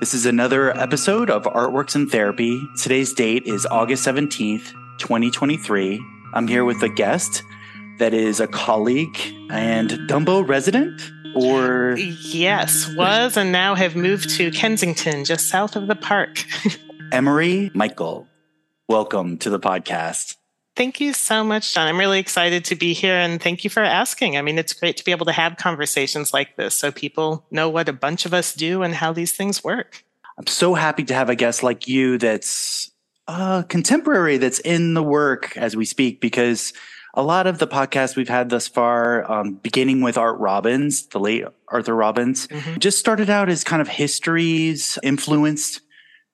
This is another episode of Artworks in Therapy. Today's date is August 17th, 2023. I'm here with a guest that is a colleague and Dumbo resident or yes was and now have moved to kensington just south of the park emery Mikel welcome to the podcast Thank you so much, John. I'm really excited to be here and thank you for asking. I mean, it's great to be able to have conversations like this so people know what a bunch of us do and how these things work. I'm so happy to have a guest like you that's uh, contemporary, that's in the work as we speak, because a lot of the podcasts we've had thus far, um, beginning with Art Robbins, the late Arthur Robbins, mm-hmm. just started out as kind of histories influenced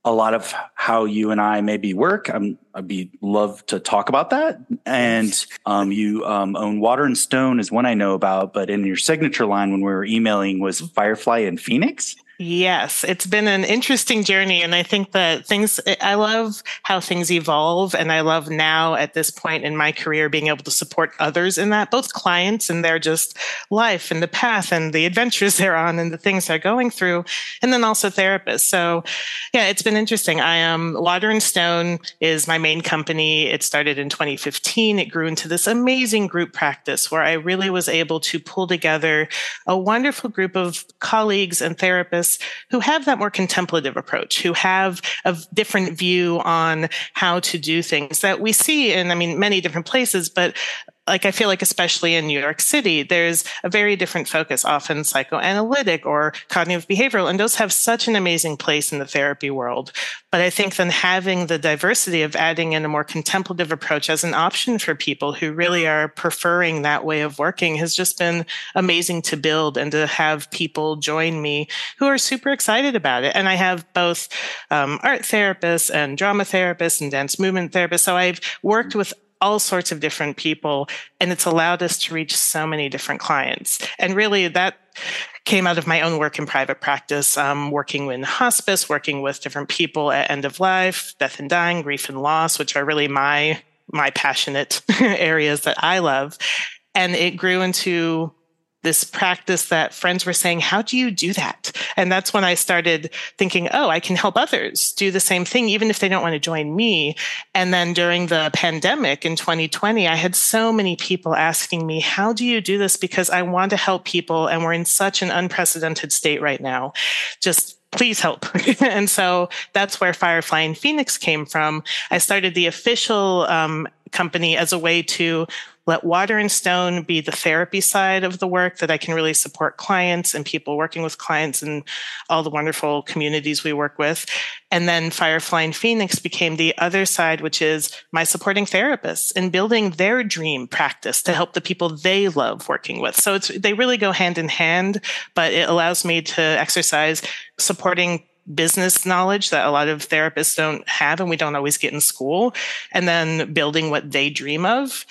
a lot of how you and I maybe work. I'm, I'd be love to talk about that. And um, you um, own Water and Stone is one I know about, but in your signature line when we were emailing was Firefly and Phoenix. Yes, it's been an interesting journey. And I think that things, I love how things evolve. And I love now at this point in my career being able to support others in that, both clients and their just life and the path and the adventures they're on and the things they're going through, and then also therapists. So, yeah, it's been interesting. I am Water and Stone is my main company. It started in 2015. It grew into this amazing group practice where I really was able to pull together a wonderful group of colleagues and therapists who have that more contemplative approach, who have a different view on how to do things that we see in, I mean, many different places, but like I feel like especially in New York City, there's a very different focus, often psychoanalytic or cognitive behavioral, and those have such an amazing place in the therapy world. But I think then having the diversity of adding in a more contemplative approach as an option for people who really are preferring that way of working has just been amazing to build and to have people join me who are super excited about it. And I have both um, art therapists and drama therapists and dance movement therapists. So I've worked with all sorts of different people. And it's allowed us to reach so many different clients. And really, that came out of my own work in private practice, um, working in hospice, working with different people at end of life, death and dying, grief and loss, which are really my my passionate areas that I love. And it grew into this practice that friends were saying, How do you do that? And that's when I started thinking, Oh, I can help others do the same thing, even if they don't want to join me. And then during the pandemic in 2020, I had so many people asking me, How do you do this? Because I want to help people. And we're in such an unprecedented state right now. Just please help. and so that's where Firefly and Phoenix came from. I started the official um, company as a way to let water and stone be the therapy side of the work that I can really support clients and people working with clients and all the wonderful communities we work with. And then Firefly and Phoenix became the other side, which is my supporting therapists and building their dream practice to help the people they love working with. So it's, they really go hand in hand, but it allows me to exercise supporting business knowledge that a lot of therapists don't have and we don't always get in school and then building what they dream of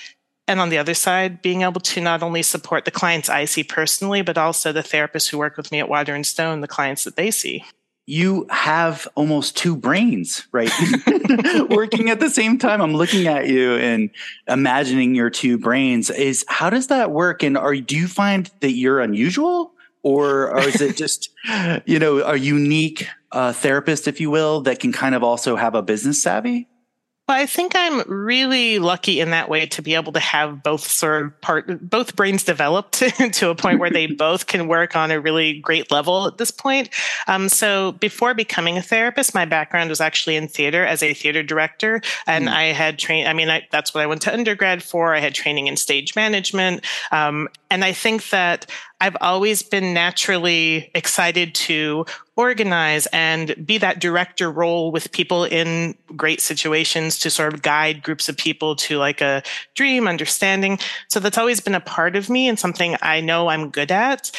and on the other side, being able to not only support the clients I see personally, but also the therapists who work with me at Water and Stone, the clients that they see. You have almost two brains, right? Working at the same time. I'm looking at you and imagining your two brains. Is how does that work? And are do you find that you're unusual? Or, or is it just, you know, a unique uh, therapist, if you will, that can kind of also have a business savvy? Well, I think I'm really lucky in that way to be able to have both sort of part, both brains developed to a point where they both can work on a really great level at this point. Um, so before becoming a therapist, my background was actually in theater as a theater director, and mm. I had trained. I mean, I, that's what I went to undergrad for. I had training in stage management, um, and I think that I've always been naturally excited to organize and be that director role with people in great situations to sort of guide groups of people to like a dream understanding. So that's always been a part of me and something I know I'm good at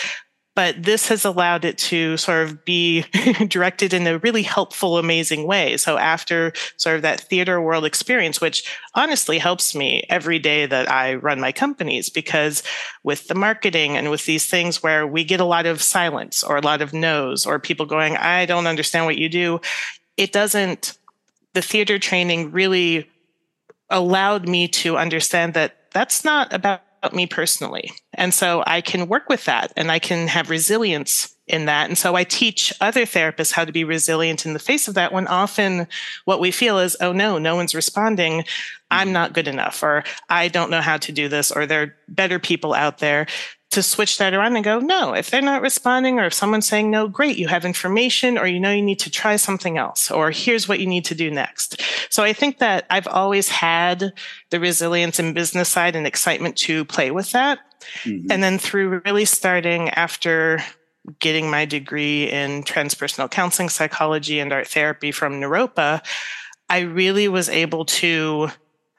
but this has allowed it to sort of be directed in a really helpful, amazing way. So after sort of that theater world experience, which honestly helps me every day that I run my companies, because with the marketing and with these things where we get a lot of silence or a lot of no's or people going, I don't understand what you do, it doesn't, the theater training really allowed me to understand that that's not about me personally. And so I can work with that and I can have resilience in that. And so I teach other therapists how to be resilient in the face of that when often what we feel is, oh no, no one's responding. I'm not good enough, or I don't know how to do this, or there are better people out there to switch that around and go, no, if they're not responding or if someone's saying no, great, you have information or you know you need to try something else or here's what you need to do next. So I think that I've always had the resilience and business side and excitement to play with that. Mm-hmm. And then through really starting after getting my degree in transpersonal counseling psychology and art therapy from Naropa, I really was able to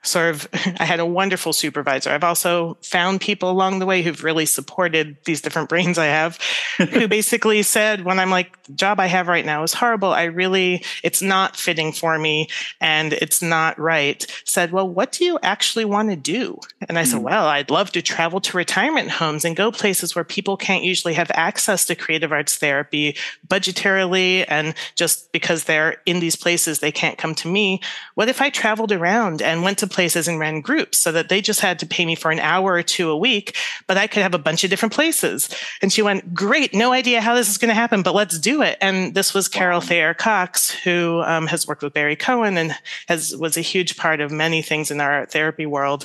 sort of i had a wonderful supervisor. I've also found people along the way who've really supported these different brains i have who basically said when i'm like the job i have right now is horrible. I really it's not fitting for me and it's not right. Said well what do you actually want to do? And i mm said hmm. well i'd love to travel to retirement homes and go places where people can't usually have access to creative arts therapy budgetarily and just because they're in these places they can't come to me. What if i traveled around and went to places and ran groups so that they just had to pay me for an hour or two a week, but I could have a bunch of different places. And she went, Great, no idea how this is going to happen, but let's do it. And this was Carol Thayer Cox, who um, has worked with Barry Cohen and has was a huge part of many things in our therapy world.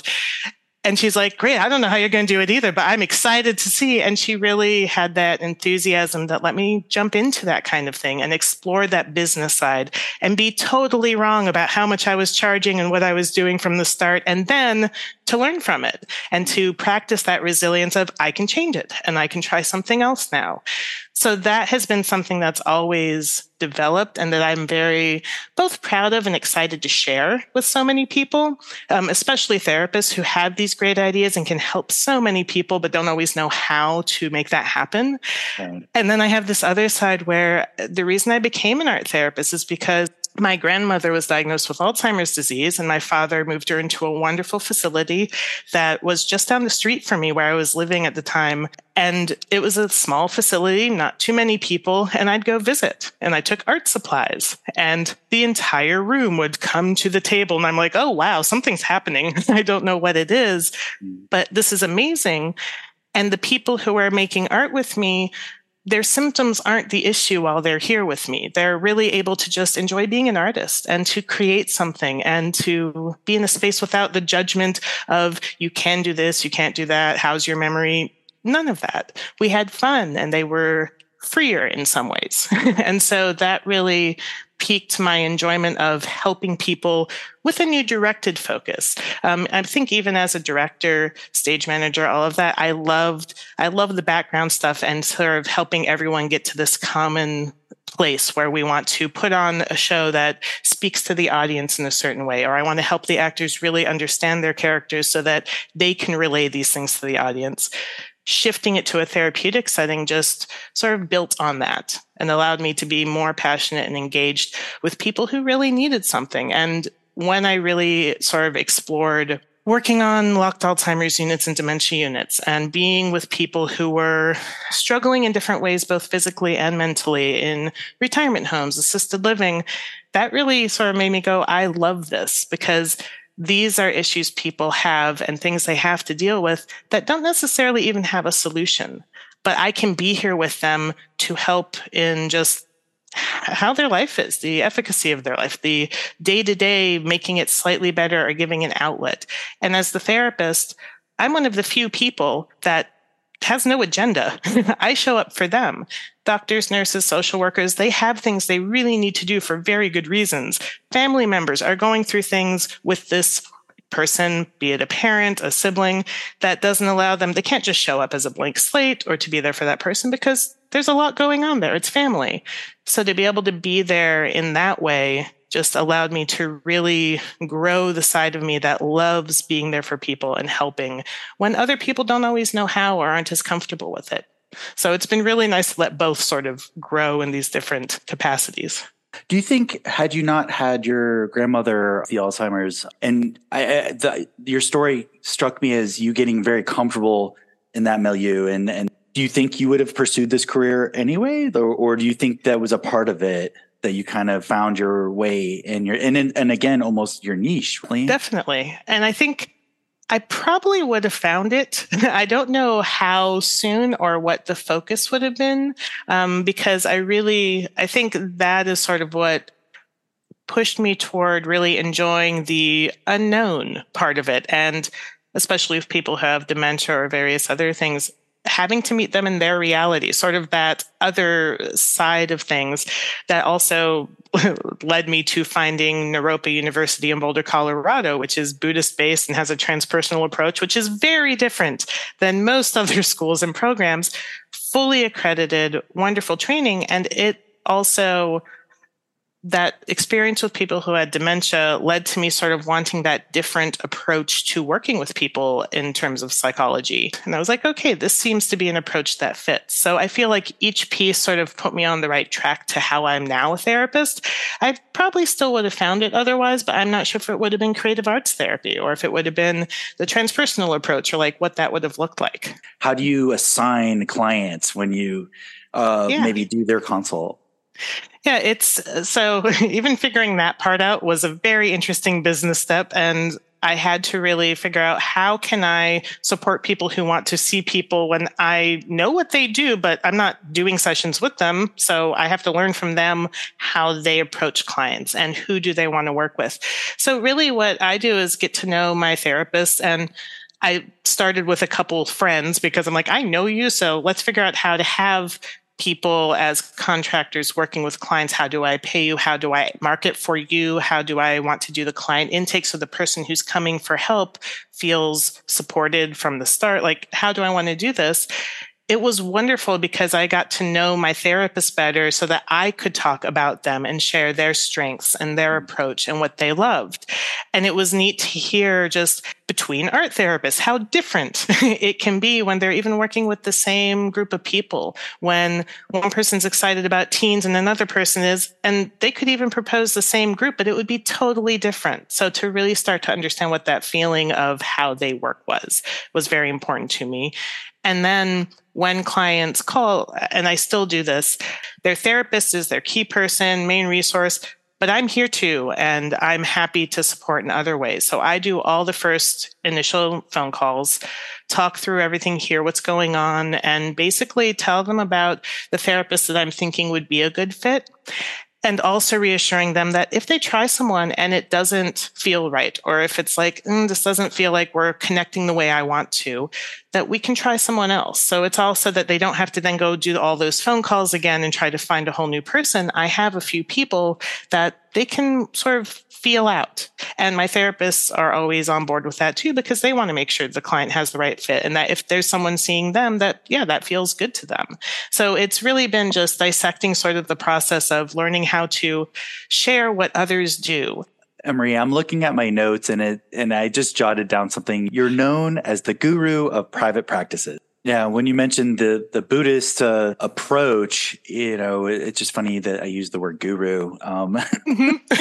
And she's like, great. I don't know how you're going to do it either, but I'm excited to see. And she really had that enthusiasm that let me jump into that kind of thing and explore that business side and be totally wrong about how much I was charging and what I was doing from the start. And then to learn from it and to practice that resilience of I can change it and I can try something else now. So that has been something that's always developed and that I'm very both proud of and excited to share with so many people, um, especially therapists who have these great ideas and can help so many people, but don't always know how to make that happen. Right. And then I have this other side where the reason I became an art therapist is because my grandmother was diagnosed with Alzheimer's disease, and my father moved her into a wonderful facility that was just down the street from me where I was living at the time. And it was a small facility, not too many people, and I'd go visit. And I took art supplies, and the entire room would come to the table. And I'm like, oh, wow, something's happening. I don't know what it is, mm. but this is amazing. And the people who are making art with me their symptoms aren't the issue while they're here with me. They're really able to just enjoy being an artist and to create something and to be in a space without the judgment of you can do this, you can't do that, how's your memory? None of that. We had fun and they were freer in some ways. and so that really piqued my enjoyment of helping people with a new directed focus. Um, I think even as a director, stage manager, all of that, I loved I love the background stuff and sort of helping everyone get to this common place where we want to put on a show that speaks to the audience in a certain way, or I want to help the actors really understand their characters so that they can relay these things to the audience shifting it to a therapeutic setting just sort of built on that and allowed me to be more passionate and engaged with people who really needed something. And when I really sort of explored working on locked Alzheimer's units and dementia units and being with people who were struggling in different ways, both physically and mentally in retirement homes, assisted living, that really sort of made me go, I love this because these are issues people have and things they have to deal with that don't necessarily even have a solution. But I can be here with them to help in just how their life is, the efficacy of their life, the day to day making it slightly better or giving an outlet. And as the therapist, I'm one of the few people that has no agenda. I show up for them. Doctors, nurses, social workers, they have things they really need to do for very good reasons. Family members are going through things with this person, be it a parent, a sibling, that doesn't allow them, they can't just show up as a blank slate or to be there for that person because there's a lot going on there. It's family. So to be able to be there in that way just allowed me to really grow the side of me that loves being there for people and helping when other people don't always know how or aren't as comfortable with it. So it's been really nice to let both sort of grow in these different capacities. Do you think, had you not had your grandmother, the Alzheimer's, and I, I, the, your story struck me as you getting very comfortable in that milieu, and, and do you think you would have pursued this career anyway, or, or do you think that was a part of it that you kind of found your way in your and and again almost your niche? Definitely, and I think I probably would have found it. I don't know how soon or what the focus would have been, um, because I really, I think that is sort of what pushed me toward really enjoying the unknown part of it. And especially if people have dementia or various other things, having to meet them in their reality, sort of that other side of things that also led me to finding Naropa University in Boulder, Colorado, which is Buddhist based and has a transpersonal approach, which is very different than most other schools and programs, fully accredited, wonderful training. And it also that experience with people who had dementia led to me sort of wanting that different approach to working with people in terms of psychology. And I was like, okay, this seems to be an approach that fits. So I feel like each piece sort of put me on the right track to how I'm now a therapist. I probably still would have found it otherwise, but I'm not sure if it would have been creative arts therapy or if it would have been the transpersonal approach or like what that would have looked like. How do you assign clients when you uh, yeah. maybe do their consult? Yeah, it's so even figuring that part out was a very interesting business step. And I had to really figure out how can I support people who want to see people when I know what they do, but I'm not doing sessions with them. So I have to learn from them how they approach clients and who do they want to work with. So really what I do is get to know my therapist and I started with a couple friends because I'm like, I know you, so let's figure out how to have people as contractors working with clients. How do i pay you? How do i market for you? How do i want to do the client intake so the person who's coming for help feels supported from the start? Like how do i want to do this it was wonderful because I got to know my therapist better so that I could talk about them and share their strengths and their mm. approach and what they loved. And it was neat to hear just between art therapists how different it can be when they're even working with the same group of people. When one person's excited about teens and another person is, and they could even propose the same group, but it would be totally different. So to really start to understand what that feeling of how they work was, was very important to me. And then when clients call, and I still do this, their therapist is their key person, main resource, but I'm here too, and I'm happy to support in other ways. So I do all the first initial phone calls, talk through everything, here, what's going on, and basically tell them about the therapist that I'm thinking would be a good fit and also reassuring them that if they try someone and it doesn't feel right, or if it's like, mm, this doesn't feel like we're connecting the way I want to, that we can try someone else. So it's also that they don't have to then go do all those phone calls again and try to find a whole new person. I have a few people that they can sort of feel out. And my therapists are always on board with that too, because they want to make sure the client has the right fit and that if there's someone seeing them, that, yeah, that feels good to them. So it's really been just dissecting sort of the process of learning how to share what others do Emery, I'm looking at my notes and it, and I just jotted down something. You're known as the guru of private practices. Yeah, when you mentioned the the Buddhist uh, approach, you know, it, it's just funny that I use the word guru. Um,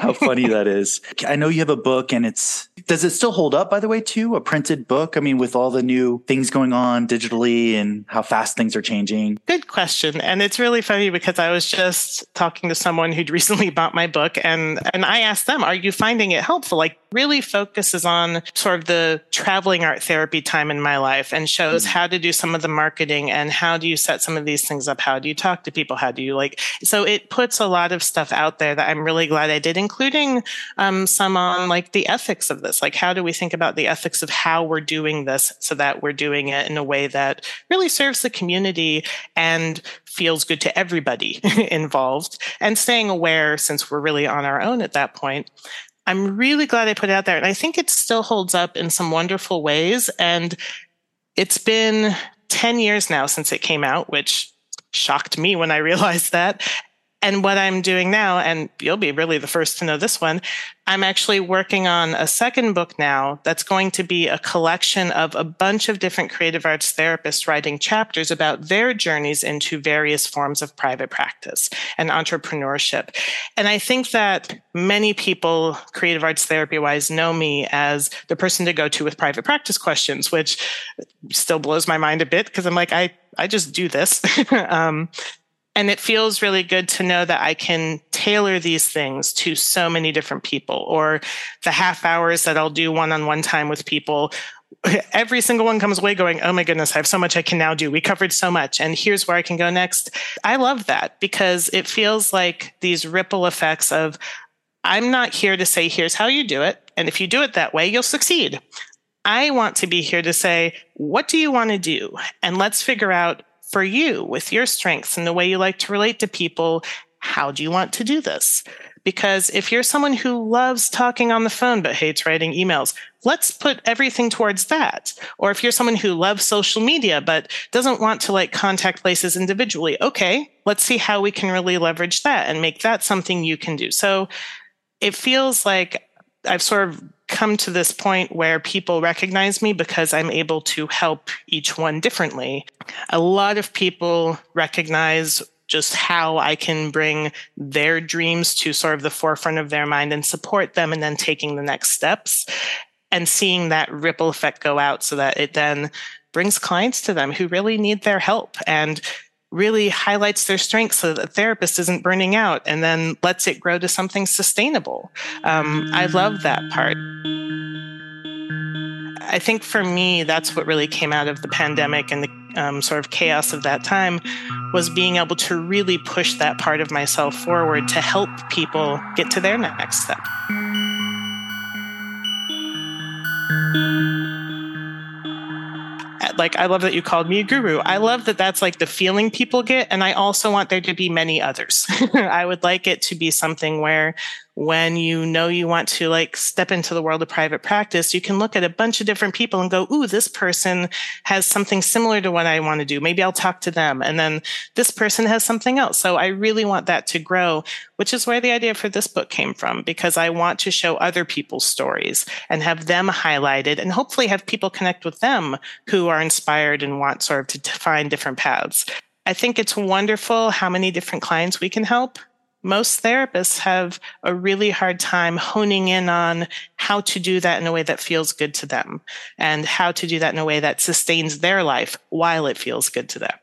how funny that is! I know you have a book, and it's does it still hold up? By the way, too, a printed book. I mean, with all the new things going on digitally and how fast things are changing. Good question, and it's really funny because I was just talking to someone who'd recently bought my book, and and I asked them, "Are you finding it helpful?" Like, really focuses on sort of the traveling art therapy time in my life, and shows mm-hmm. how to do some of the marketing and how do you set some of these things up? How do you talk to people? How do you like? So it puts a lot of stuff out there that I'm really glad I did, including um, some on like the ethics of this. Like, how do we think about the ethics of how we're doing this so that we're doing it in a way that really serves the community and feels good to everybody involved and staying aware since we're really on our own at that point. I'm really glad I put it out there. And I think it still holds up in some wonderful ways. And it's been 10 years now since it came out, which shocked me when I realized that. And what I'm doing now, and you'll be really the first to know this one, I'm actually working on a second book now that's going to be a collection of a bunch of different creative arts therapists writing chapters about their journeys into various forms of private practice and entrepreneurship. And I think that many people, creative arts therapy wise, know me as the person to go to with private practice questions, which still blows my mind a bit because I'm like, I, I just do this. um, And it feels really good to know that I can tailor these things to so many different people or the half hours that I'll do one on one time with people every single one comes away going, Oh my goodness, I have so much I can now do. We covered so much, and here's where I can go next. I love that because it feels like these ripple effects of, I'm not here to say, here's how you do it. And if you do it that way, you'll succeed. I want to be here to say, what do you want to do? And let's figure out for you with your strengths and the way you like to relate to people, how do you want to do this? Because if you're someone who loves talking on the phone but hates writing emails, let's put everything towards that. Or if you're someone who loves social media but doesn't want to like contact places individually, okay, let's see how we can really leverage that and make that something you can do. So it feels like I've sort of come to this point where people recognize me because I'm able to help each one differently. A lot of people recognize just how I can bring their dreams to sort of the forefront of their mind and support them and then taking the next steps and seeing that ripple effect go out so that it then brings clients to them who really need their help and really highlights their strengths so that the therapist isn't burning out and then lets it grow to something sustainable. Um, I love that part. I think for me, that's what really came out of the pandemic and the um, sort of chaos of that time was being able to really push that part of myself forward to help people get to their next step. Like i love that you called me a guru. I mm-hmm. love that that's like the feeling people get and i also want there to be many others. I would like it to be something where when you know you want to like step into the world of private practice, you can look at a bunch of different people and go, Ooh, this person has something similar to what I want to do. Maybe I'll talk to them. And then this person has something else. So I really want that to grow, which is where the idea for this book came from, because I want to show other people's stories and have them highlighted and hopefully have people connect with them who are inspired and want sort of to find different paths. I think it's wonderful how many different clients we can help most therapists have a really hard time honing in on how to do that in a way that feels good to them and how to do that in a way that sustains their life while it feels good to them.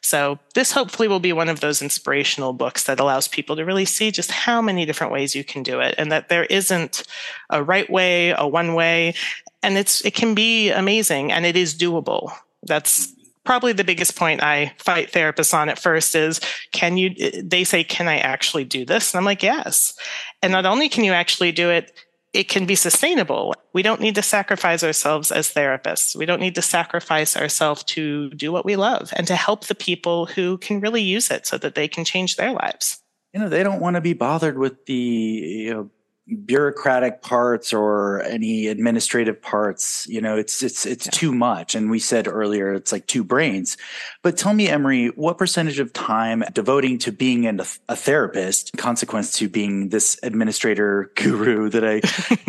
So, this hopefully will be one of those inspirational books that allows people to really see just how many different ways you can do it and that there isn't a right way, a one way, and it's it can be amazing and it is doable. That's probably the biggest point I fight therapists on at first is can you, they say, can I actually do this? And I'm like, yes. And not only can you actually do it, it can be sustainable. We don't need to sacrifice ourselves as therapists. We don't need to sacrifice ourselves to do what we love and to help the people who can really use it so that they can change their lives. You know, they don't want to be bothered with the you know, bureaucratic parts or any administrative parts you know it's it's it's yeah. too much and we said earlier it's like two brains but tell me emery what percentage of time devoting to being an, a therapist consequence to being this administrator guru that i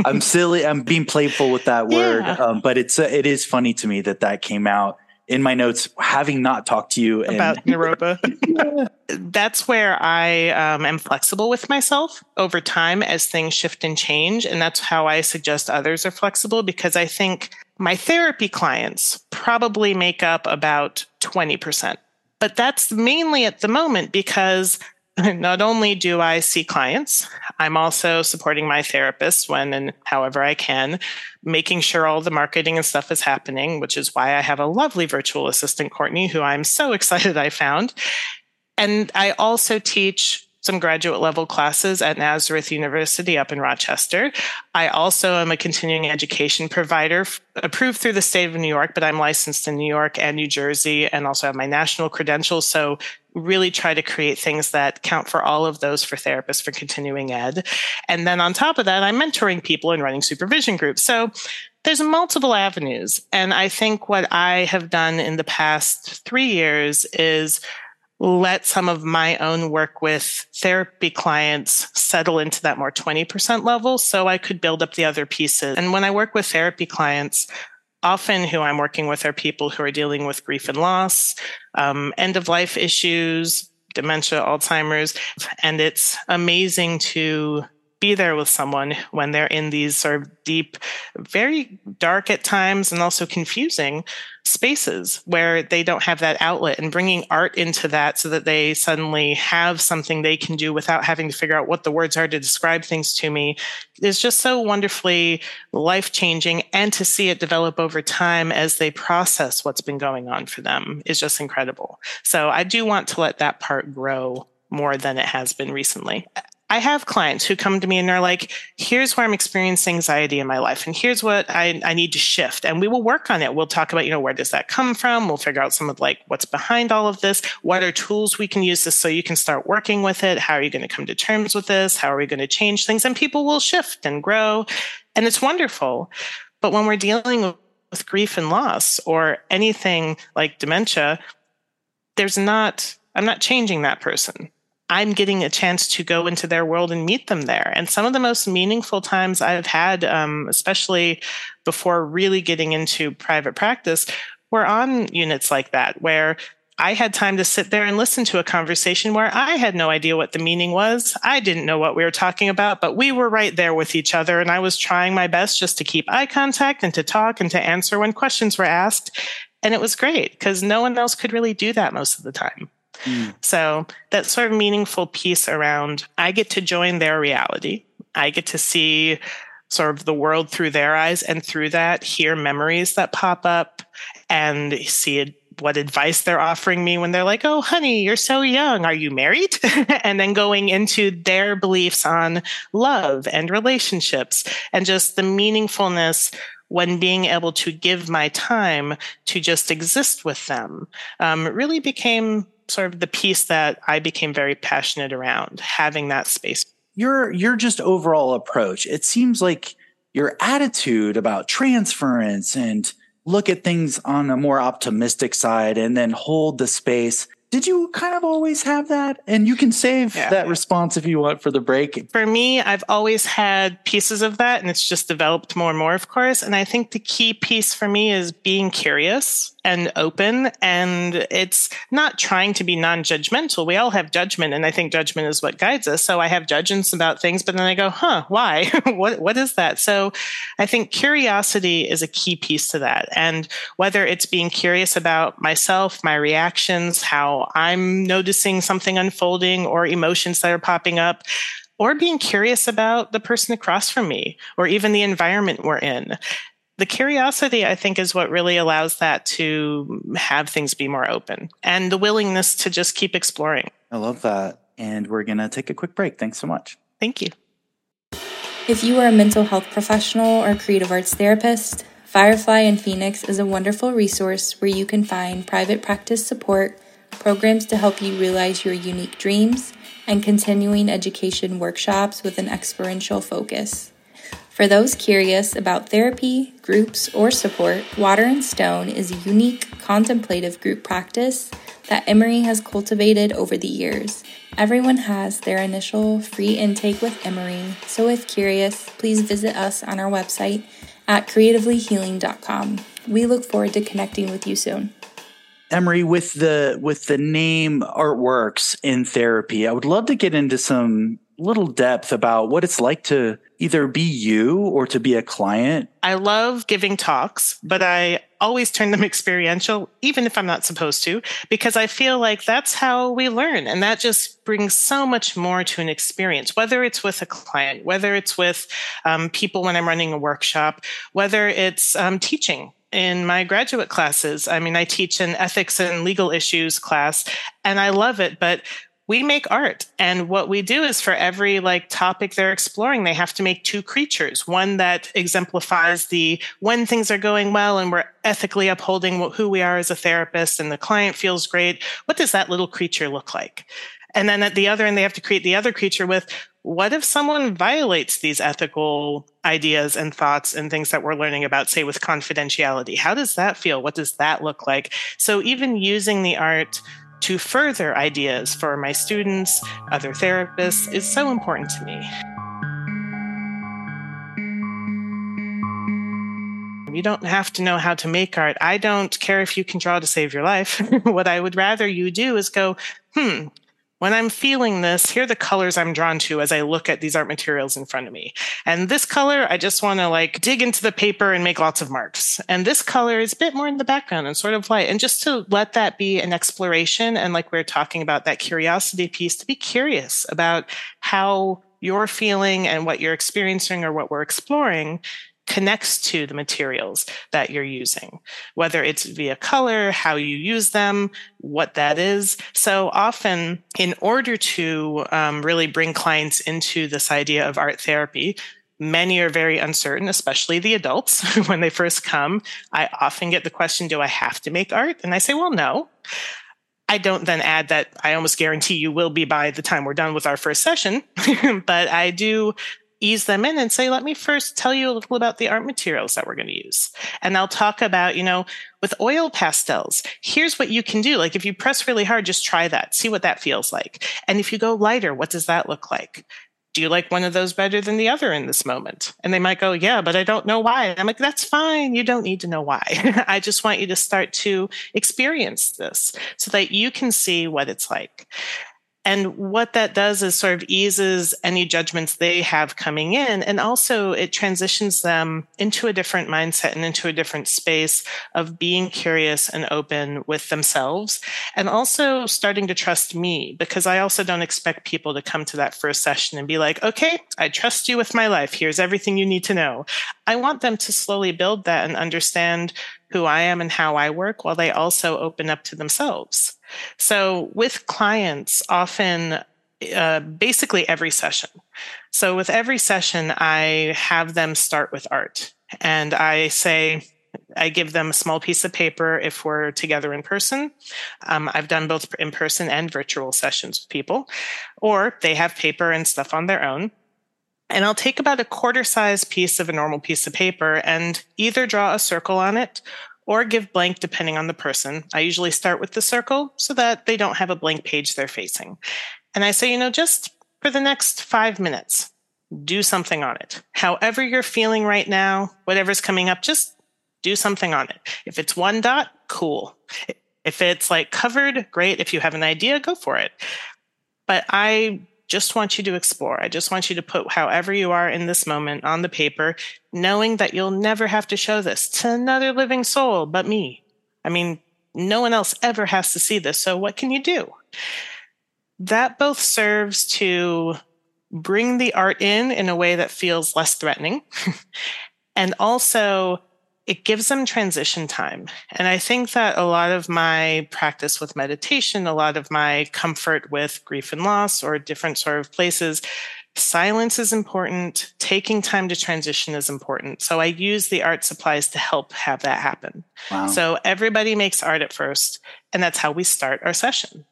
i'm silly i'm being playful with that word yeah. um, but it's uh, it is funny to me that that came out in my notes, having not talked to you about Naropa. That's where I um, am flexible with myself over time as things shift and change. And that's how I suggest others are flexible because I think my therapy clients probably make up about 20%. But that's mainly at the moment because not only do I see clients, I'm also supporting my therapist when and however I can, making sure all the marketing and stuff is happening, which is why I have a lovely virtual assistant, Courtney, who I'm so excited I found. And I also teach some graduate level classes at Nazareth University up in Rochester. I also am a continuing education provider approved through the state of New York, but I'm licensed in New York and New Jersey and also have my national credentials. So really try to create things that count for all of those for therapists for continuing ed. And then on top of that, I'm mentoring people and running supervision groups. So there's multiple avenues. And I think what I have done in the past three years is let some of my own work with therapy clients settle into that more 20% level so I could build up the other pieces. And when I work with therapy clients, often who I'm working with are people who are dealing with grief and loss, um, end of life issues, dementia, Alzheimer's. And it's amazing to be there with someone when they're in these sort of deep, very dark at times and also confusing spaces where they don't have that outlet and bringing art into that so that they suddenly have something they can do without having to figure out what the words are to describe things to me is just so wonderfully life changing and to see it develop over time as they process what's been going on for them is just incredible. So i do want to let that part grow more than it has been recently I have clients who come to me and they're like, here's where I'm experiencing anxiety in my life, and here's what I, I need to shift. And we will work on it. We'll talk about, you know, where does that come from? We'll figure out some of like what's behind all of this. What are tools we can use this so you can start working with it? How are you going to come to terms with this? How are we going to change things? And people will shift and grow. And it's wonderful. But when we're dealing with grief and loss or anything like dementia, there's not, I'm not changing that person I'm getting a chance to go into their world and meet them there. And some of the most meaningful times I've had, um, especially before really getting into private practice, were on units like that, where I had time to sit there and listen to a conversation where I had no idea what the meaning was. I didn't know what we were talking about, but we were right there with each other. And I was trying my best just to keep eye contact and to talk and to answer when questions were asked. And it was great because no one else could really do that most of the time. Mm. So that sort of meaningful piece around I get to join their reality. I get to see sort of the world through their eyes and through that hear memories that pop up and see what advice they're offering me when they're like, Oh, honey, you're so young. Are you married? and then going into their beliefs on love and relationships and just the meaningfulness when being able to give my time to just exist with them um, really became sort of the piece that I became very passionate around, having that space. Your your just overall approach. It seems like your attitude about transference and look at things on a more optimistic side and then hold the space did you kind of always have that? And you can save yeah. that response if you want for the break. For me, I've always had pieces of that, and it's just developed more and more, of course. And I think the key piece for me is being curious and open. And it's not trying to be non judgmental. We all have judgment, and I think judgment is what guides us. So I have judgments about things, but then I go, huh, why? what, what is that? So I think curiosity is a key piece to that. And whether it's being curious about myself, my reactions, how I'm noticing something unfolding or emotions that are popping up, or being curious about the person across from me or even the environment we're in. The curiosity, I think, is what really allows that to have things be more open and the willingness to just keep exploring. I love that. And we're going to take a quick break. Thanks so much. Thank you. If you are a mental health professional or creative arts therapist, Firefly and Phoenix is a wonderful resource where you can find private practice support programs to help you realize your unique dreams, and continuing education workshops with an experiential focus. For those curious about therapy, groups, or support, Water and Stone is a unique contemplative group practice that Emery has cultivated over the years. Everyone has their initial free intake with Emery, so if curious, please visit us on our website at creativelyhealing.com. We look forward to connecting with you soon. Emery, with the with the name artworks in therapy, I would love to get into some little depth about what it's like to either be you or to be a client. I love giving talks, but I always turn them experiential, even if I'm not supposed to, because I feel like that's how we learn. And that just brings so much more to an experience, whether it's with a client, whether it's with um, people when I'm running a workshop, whether it's um, teaching in my graduate classes. I mean, I teach an ethics and legal issues class, and I love it, but we make art and what we do is for every like topic they're exploring they have to make two creatures one that exemplifies the when things are going well and we're ethically upholding who we are as a therapist and the client feels great what does that little creature look like and then at the other end they have to create the other creature with what if someone violates these ethical ideas and thoughts and things that we're learning about, say with confidentiality? How does that feel? What does that look like? So, even using the art to further ideas for my students, other therapists, is so important to me. You don't have to know how to make art. I don't care if you can draw to save your life. what I would rather you do is go, hmm, when I'm feeling this, here are the colors I'm drawn to as I look at these art materials in front of me. And this color, I just want to like dig into the paper and make lots of marks. And this color is a bit more in the background and sort of light. And just to let that be an exploration. And like we are talking about that curiosity piece, to be curious about how you're feeling and what you're experiencing or what we're exploring connects to the materials that you're using, whether it's via color, how you use them, what that is. So often, in order to um, really bring clients into this idea of art therapy, many are very uncertain, especially the adults when they first come. I often get the question, Do I have to make art? And I say, Well, no. I don't then add that I almost guarantee you will be by the time we're done with our first session, but I do ease them in and say, let me first tell you a little about the art materials that we're going to use. And I'll talk about, you know, with oil pastels, here's what you can do. Like if you press really hard, just try that, see what that feels like. And if you go lighter, what does that look like? Do you like one of those better than the other in this moment? And they might go, yeah, but I don't know why. And I'm like, that's fine. You don't need to know why. I just want you to start to experience this so that you can see what it's like. And what that does is sort of eases any judgments they have coming in. And also it transitions them into a different mindset and into a different space of being curious and open with themselves. And also starting to trust me because I also don't expect people to come to that first session and be like, okay, I trust you with my life. Here's everything you need to know. I want them to slowly build that and understand who I am and how I work while they also open up to themselves. So with clients, often uh, basically every session. So with every session, I have them start with art and I say, I give them a small piece of paper if we're together in person. Um, I've done both in person and virtual sessions with people, or they have paper and stuff on their own. And I'll take about a quarter size piece of a normal piece of paper and either draw a circle on it or give blank depending on the person. I usually start with the circle so that they don't have a blank page they're facing. And I say, you know, just for the next five minutes, do something on it. However you're feeling right now, whatever's coming up, just do something on it. If it's one dot, cool. If it's like covered, great. If you have an idea, go for it. But I just want you to explore. I just want you to put however you are in this moment on the paper, knowing that you'll never have to show this to another living soul but me. I mean, no one else ever has to see this. So what can you do? That both serves to bring the art in in a way that feels less threatening and also it gives them transition time. And I think that a lot of my practice with meditation, a lot of my comfort with grief and loss or different sort of places, silence is important. Taking time to transition is important. So I use the art supplies to help have that happen. Wow. So everybody makes art at first, and that's how we start our session.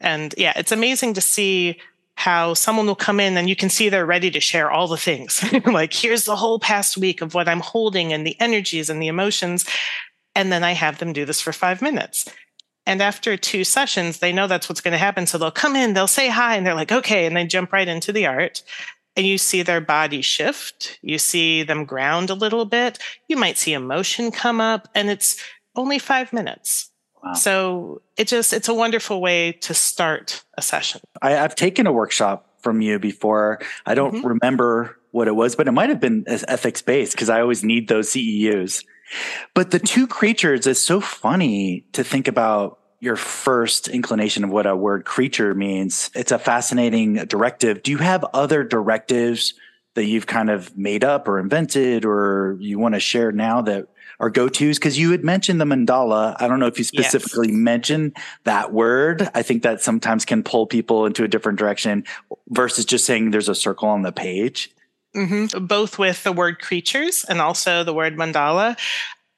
And yeah, it's amazing to see how someone will come in and you can see they're ready to share all the things. like, here's the whole past week of what I'm holding and the energies and the emotions. And then I have them do this for five minutes. And after two sessions, they know that's what's going to happen. So they'll come in, they'll say hi, and they're like, okay. And they jump right into the art. And you see their body shift. You see them ground a little bit. You might see emotion come up, and it's only five minutes. So it just it's a wonderful way to start a session. I, have taken a workshop from you before. I don't mm-hmm. remember what it was, but it might have been ethics based because I always need those CEUs. But the two creatures is so funny to think about your first inclination of what a word creature means. It's a fascinating directive. Do you have other directives that you've kind of made up or invented or you want to share now that our go tos? Because you had mentioned the mandala. I don't know if you specifically yes. mentioned that word. I think that sometimes can pull people into a different direction versus just saying there's a circle on the page. Mm-hmm. Both with the word creatures and also the word mandala.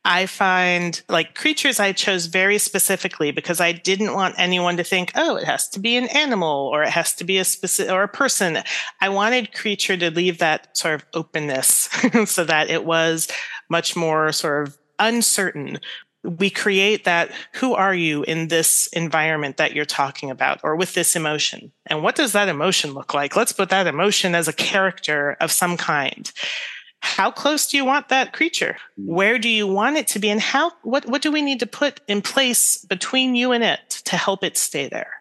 I find like creatures I chose very specifically because I didn't want anyone to think, oh, it has to be an animal or it has to be a specific or a person. I wanted creature to leave that sort of openness so that it was much more sort of uncertain. We create that who are you in this environment that you're talking about or with this emotion? And what does that emotion look like? Let's put that emotion as a character of some kind how close do you want that creature? Hmm. Where do you want it to be? And how, what, what do we need to put in place between you and it to help it stay there?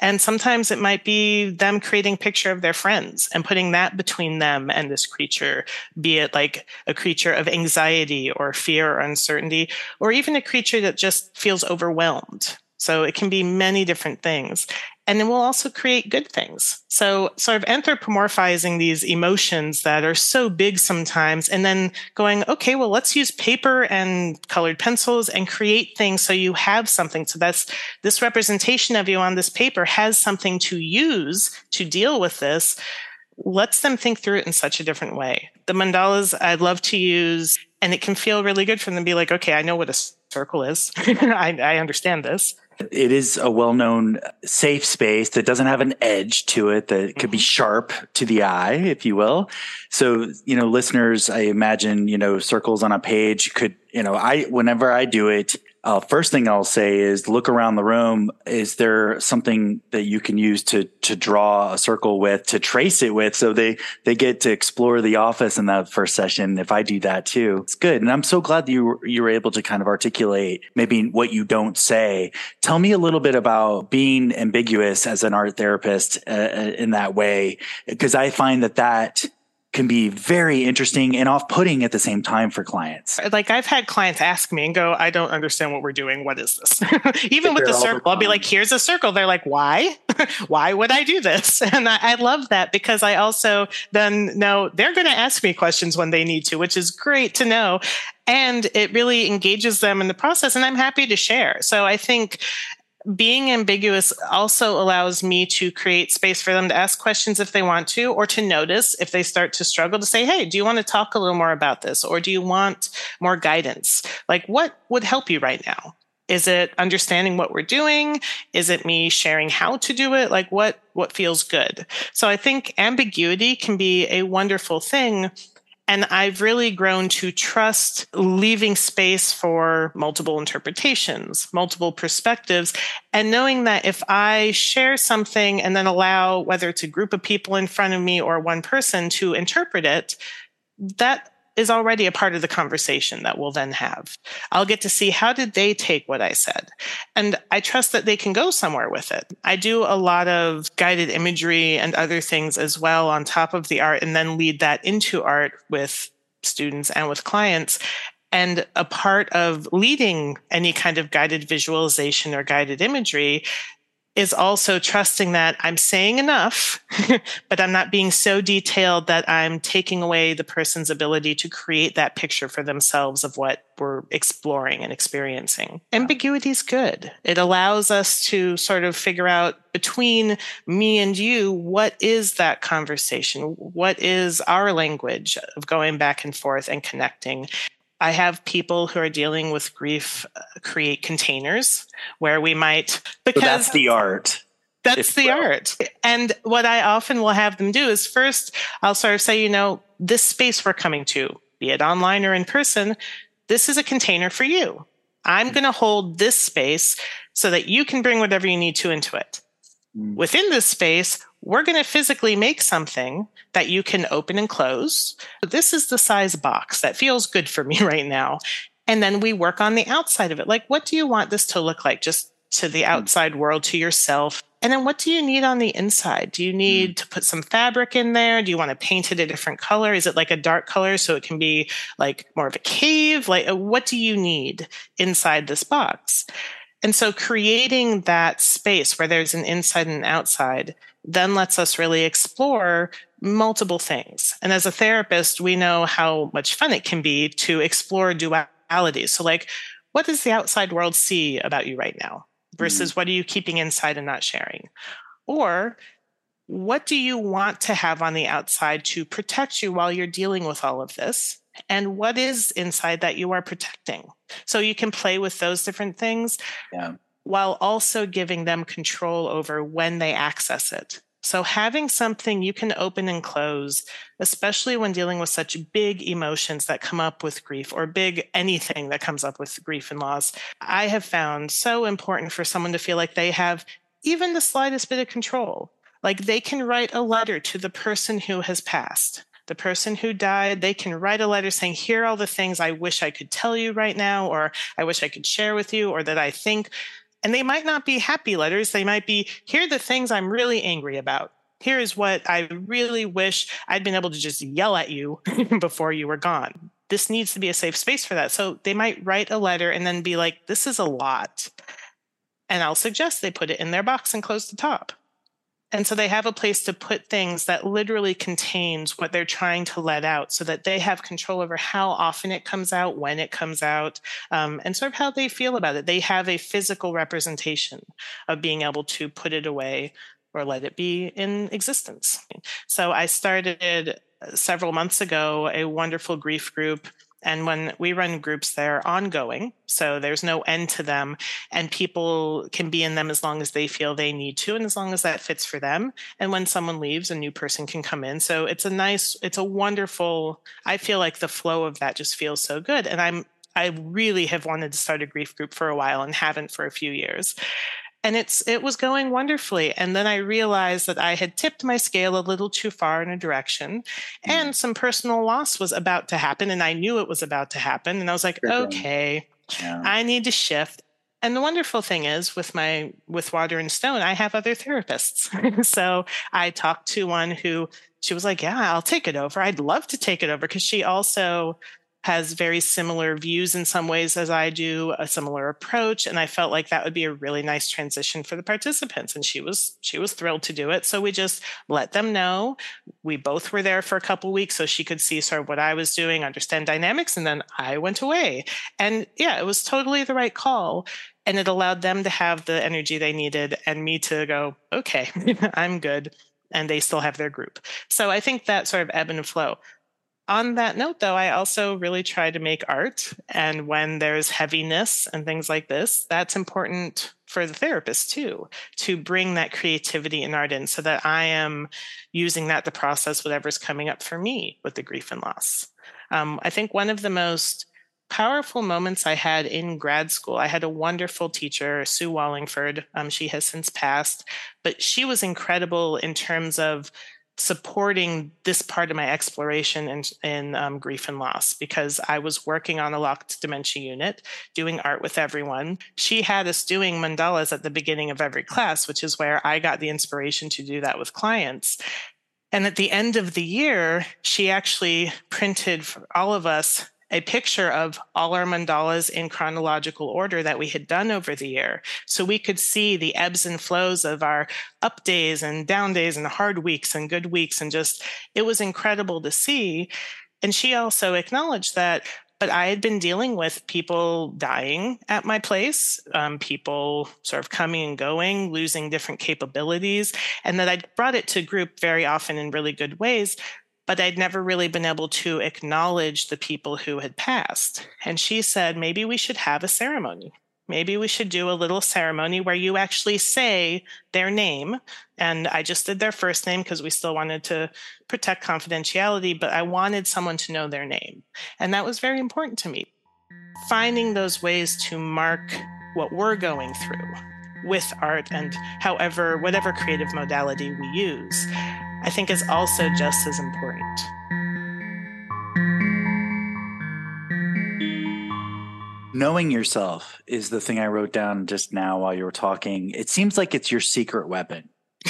And sometimes it might be them creating a picture of their friends and putting that between them and this creature, be it like a creature of anxiety or fear or uncertainty, or even a creature that just feels overwhelmed. So it can be many different things. And then we'll also create good things. So sort of anthropomorphizing these emotions that are so big sometimes and then going, okay, well, let's use paper and colored pencils and create things so you have something. So that's this representation of you on this paper has something to use to deal with this. Lets them think through it in such a different way. The mandalas I love to use, and it can feel really good for them to be like, okay, I know what a circle is. I, I understand this it is a well-known safe space that doesn't have an edge to it that could be mm-hmm. sharp to the eye if you will so you know listeners i imagine you know circles on a page could you know i whenever i do it uh, first thing I'll say is look around the room. Is there something that you can use to to draw a circle with, to trace it with, so they they get to explore the office in that first session? If I do that too, it's good. And I'm so glad that you you were able to kind of articulate maybe what you don't say. Tell me a little bit about being ambiguous as an art therapist uh, uh in that way, because I find that that can be very interesting and off-putting at the same time for clients. Uh, like I've had clients ask me and go, "I don't understand what we're doing. What is this?" Even with the circle, I'll be like, "Here's a circle." They're like, "Why? Why would I do this?" And I, I love that because I also then know they're going to ask me questions when they need to, which is great to know and it really engages them in the process and i'm happy to share so i think being ambiguous also allows me to create space for them to ask questions if they want to, or to notice if they start to struggle to say, Hey, do you want to talk a little more about this? Or do you want more guidance? Like, what would help you right now? Is it understanding what we're doing? Is it me sharing how to do it? Like, what, what feels good? So I think ambiguity can be a wonderful thing and I've really grown to trust leaving space for multiple interpretations, multiple perspectives, and knowing that if I share something and then allow whether it's a group of people in front of me or one person to interpret it, that is already a part of the conversation that we'll then have. I'll get to see how did they take what I said. And I trust that they can go somewhere with it. I do a lot of guided imagery and other things as well on top of the art and then lead that into art with students and with clients. And a part of leading any kind of guided visualization or guided imagery is also trusting that I'm saying enough, but I'm not being so detailed that I'm taking away the person's ability to create that picture for themselves of what we're exploring and experiencing. Ambiguity is good. It allows us to sort of figure out between me and you what is that conversation? What is our language of going back and forth and connecting? I have people who are dealing with grief uh, create containers where we might because so that's the art. That's the well. art. And what I often will have them do is first I'll sort of say, you know, this space we're coming to, be it online or in person, this is a container for you. I'm going to hold this space so that you can bring whatever you need to into it. Mm. Within this space, we're going to physically make something that you can open and close. This is the size box that feels good for me right now. And then we work on the outside of it. Like, what do you want this to look like just to the outside world, to yourself? And then what do you need on the inside? Do you need mm. to put some fabric in there? Do you want to paint it a different color? Is it like a dark color so it can be like more of a cave? Like, uh, what do you need inside this box? And so creating that space where there's an inside and outside then lets us really explore multiple things. And as a therapist, we know how much fun it can be to explore dualities. So, like, what does the outside world see about you right now versus mm what are you keeping inside and not sharing? Or what do you want to have on the outside to protect you while you're dealing with all of this? And what is inside that you are protecting? So you can play with those different things. Yeah while also giving them control over when they access it. So, having something you can open and close, especially when dealing with such big emotions that come up with grief or big anything that comes up with grief and loss, I have found so important for someone to feel like they have even the slightest bit of control. Like they can write a letter to the person who has passed the person who died, they can write a letter saying, Here are all the things I wish I could tell you right now, or I wish I could share with you, or that I think And they might not be happy letters. They might be, here are the things I'm really angry about. Here is what I really wish I'd been able to just yell at you before you were gone. This needs to be a safe space for that. So they might write a letter and then be like, this is a lot. And I'll suggest they put it in their box and close the top. And so they have a place to put things that literally contains what they're trying to let out so that they have control over how often it comes out, when it comes out, um, and sort of how they feel about it. They have a physical representation of being able to put it away or let it be in existence. So I started several months ago a wonderful grief group and when we run groups, they're ongoing. So there's no end to them. And people can be in them as long as they feel they need to and as long as that fits for them. And when someone leaves, a new person can come in. So it's a nice, it's a wonderful, I feel like the flow of that just feels so good. And I'm, I really have wanted to start a grief group for a while and haven't for a few years and it's it was going wonderfully. And then i realized that i had tipped my scale a little too far in a direction mm. and some personal loss was about to happen and i knew it was about to happen and i was like okay yeah. i need to shift. And the wonderful thing is with my with water and stone i have other therapists. So i talked to one who she was like yeah i'll take it over. I'd love to take it over because she also has very similar views in some ways as I do, a similar approach, and I felt like that would be a really nice transition for the participants. And she was she was thrilled to do it. So we just let them know. We both were there for a couple weeks, so she could see sort of what I was doing, understand dynamics, and then I went away. And yeah, it was totally the right call. And it allowed them to have the energy they needed and me to go, okay, I'm good and they still have their group. So I think that sort of ebb and flow on that note, though, I also really try to make art. And when there's heaviness and things like this, that's important for the therapist too, to bring that creativity and art in so that I am using that to process whatever's coming up for me with the grief and loss. Um, I think one of the most powerful moments I had in grad school. I had a wonderful teacher, Sue Wallingford. Um, she has since passed, but she was incredible in terms of supporting this part of my exploration in, in um, grief and loss because I was working on a locked dementia unit, doing art with everyone. She had us doing mandalas at the beginning of every class, which is where I got the inspiration to do that with clients. And at the end of the year, she actually printed for all of us a picture of all our mandalas in chronological order that we had done over the year. So we could see the ebbs and flows of our up days and down days and hard weeks and good weeks. And just, it was incredible to see. And she also acknowledged that but I had been dealing with people dying at my place, um, people sort of coming and going, losing different capabilities, and that I'd brought it to group very often in really good ways but I'd never really been able to acknowledge the people who had passed. And she said, maybe we should have a ceremony. Maybe we should do a little ceremony where you actually say their name. And I just did their first name because we still wanted to protect confidentiality, but I wanted someone to know their name. And that was very important to me. Finding those ways to mark what we're going through with art and however, whatever creative modality we use I think is also just as important. Knowing yourself is the thing I wrote down just now while you were talking. It seems like it's your secret weapon.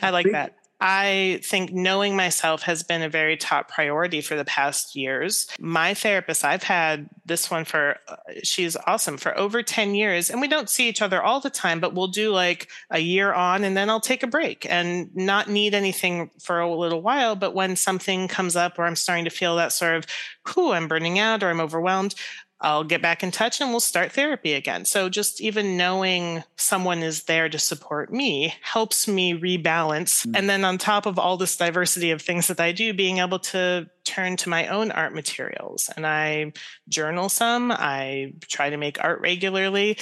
I like that. I think knowing myself has been a very top priority for the past years. My therapist, I've had this one for, uh, she's awesome for over 10 years. And we don't see each other all the time, but we'll do like a year on and then I'll take a break and not need anything for a little while. But when something comes up or I'm starting to feel that sort of, whoo, I'm burning out or I'm overwhelmed, I'll get back in touch and we'll start therapy again. So just even knowing someone is there to support me helps me rebalance. Mm-hmm. And then on top of all this diversity of things that I do, being able to turn to my own art materials and I journal some, I try to make art regularly.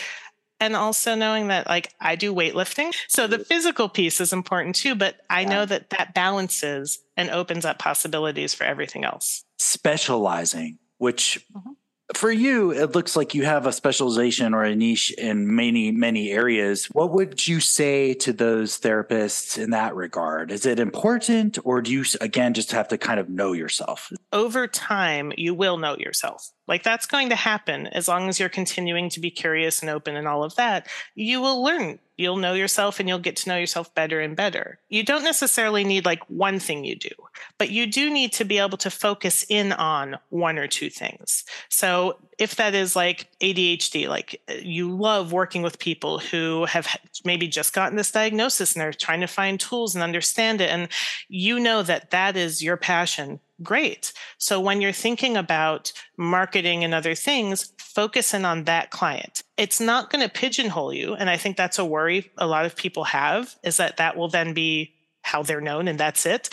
And also knowing that like I do weightlifting. So the physical piece is important too, but I yeah. know that that balances and opens up possibilities for everything else. Specializing, which mm-hmm for you, it looks like you have a specialization or a niche in many, many areas. What would you say to those therapists in that regard? Is it important, or do you, again, just have to kind of know yourself? Over time, you will know yourself Like that's going to happen as long as you're continuing to be curious and open and all of that. You will learn. You'll know yourself and you'll get to know yourself better and better. You don't necessarily need like one thing you do, but you do need to be able to focus in on one or two things. So if that is like ADHD, like you love working with people who have maybe just gotten this diagnosis and they're trying to find tools and understand it, and you know that that is your passion, great. So when you're thinking about marketing and other things, focus in on that client. It's not going to pigeonhole you. And I think that's a worry a lot of people have is that that will then be how they're known and that's it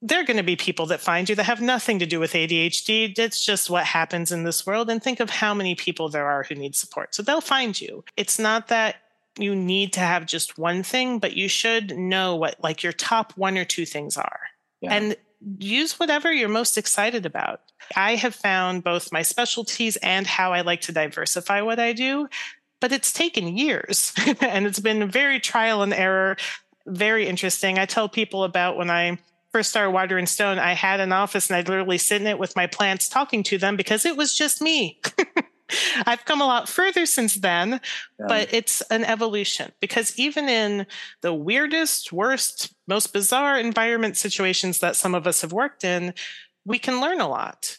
there are going to be people that find you that have nothing to do with ADHD. It's just what happens in this world. And think of how many people there are who need support. So they'll find you. It's not that you need to have just one thing, but you should know what like your top one or two things are. Yeah. And use whatever you're most excited about. I have found both my specialties and how I like to diversify what I do, but it's taken years and it's been very trial and error, very interesting. I tell people about when I first started Water and Stone, I had an office and I'd literally sit in it with my plants talking to them because it was just me. I've come a lot further since then, yeah. but it's an evolution because even in the weirdest, worst, most bizarre environment situations that some of us have worked in, we can learn a lot.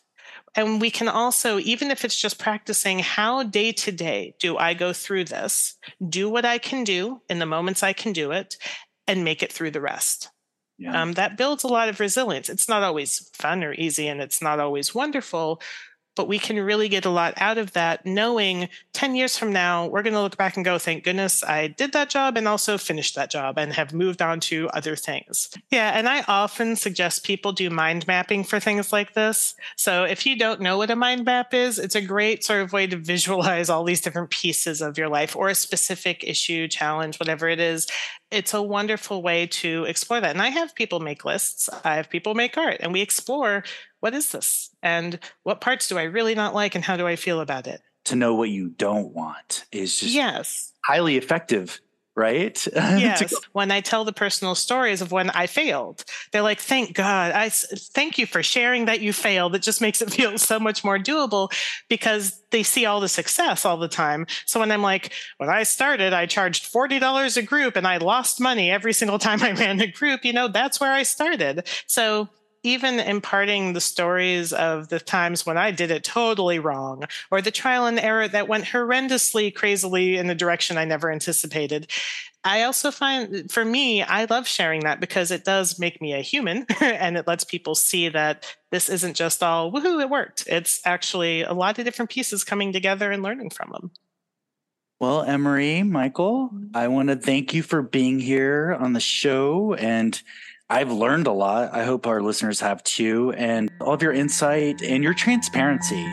And we can also, even if it's just practicing how day to day do I go through this, do what I can do in the moments I can do it, and make it through the rest. Yeah. Um, that builds a lot of resilience. It's not always fun or easy, and it's not always wonderful, but we can really get a lot out of that knowing 10 years from now we're going to look back and go thank goodness i did that job and also finished that job and have moved on to other things yeah and i often suggest people do mind mapping for things like this so if you don't know what a mind map is it's a great sort of way to visualize all these different pieces of your life or a specific issue challenge whatever it is it's a wonderful way to explore that. And I have people make lists, I have people make art, and we explore what is this? And what parts do I really not like? And how do I feel about it? To know what you don't want is just yes. highly effective right? Yes. when I tell the personal stories of when I failed, they're like, "Thank God! I thank you for sharing that you failed. It just makes it feel so much more doable because they see all the success all the time. So when I'm like, when I started, I charged forty dollars a group, and I lost money every single time I ran a group. You know, that's where I started. So even imparting the stories of the times when I did it totally wrong, or the trial and error that went horrendously, crazily in a direction I never anticipated. I also find for me, I love sharing that because it does make me a human and it lets people see that this isn't just all woohoo, it worked. It's actually a lot of different pieces coming together and learning from them. Well, Emery, Mikel, I want to thank you for being here on the show and I've learned a lot. I hope our listeners have too, and all of your insight and your transparency.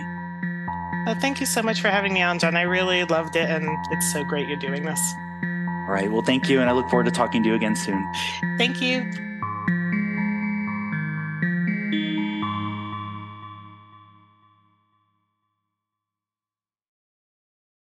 Uh, thank you so much for having me on, John. I really loved it, and it's so great you're doing this. All right. Well, thank you, and I look forward to talking to you again soon. Thank you.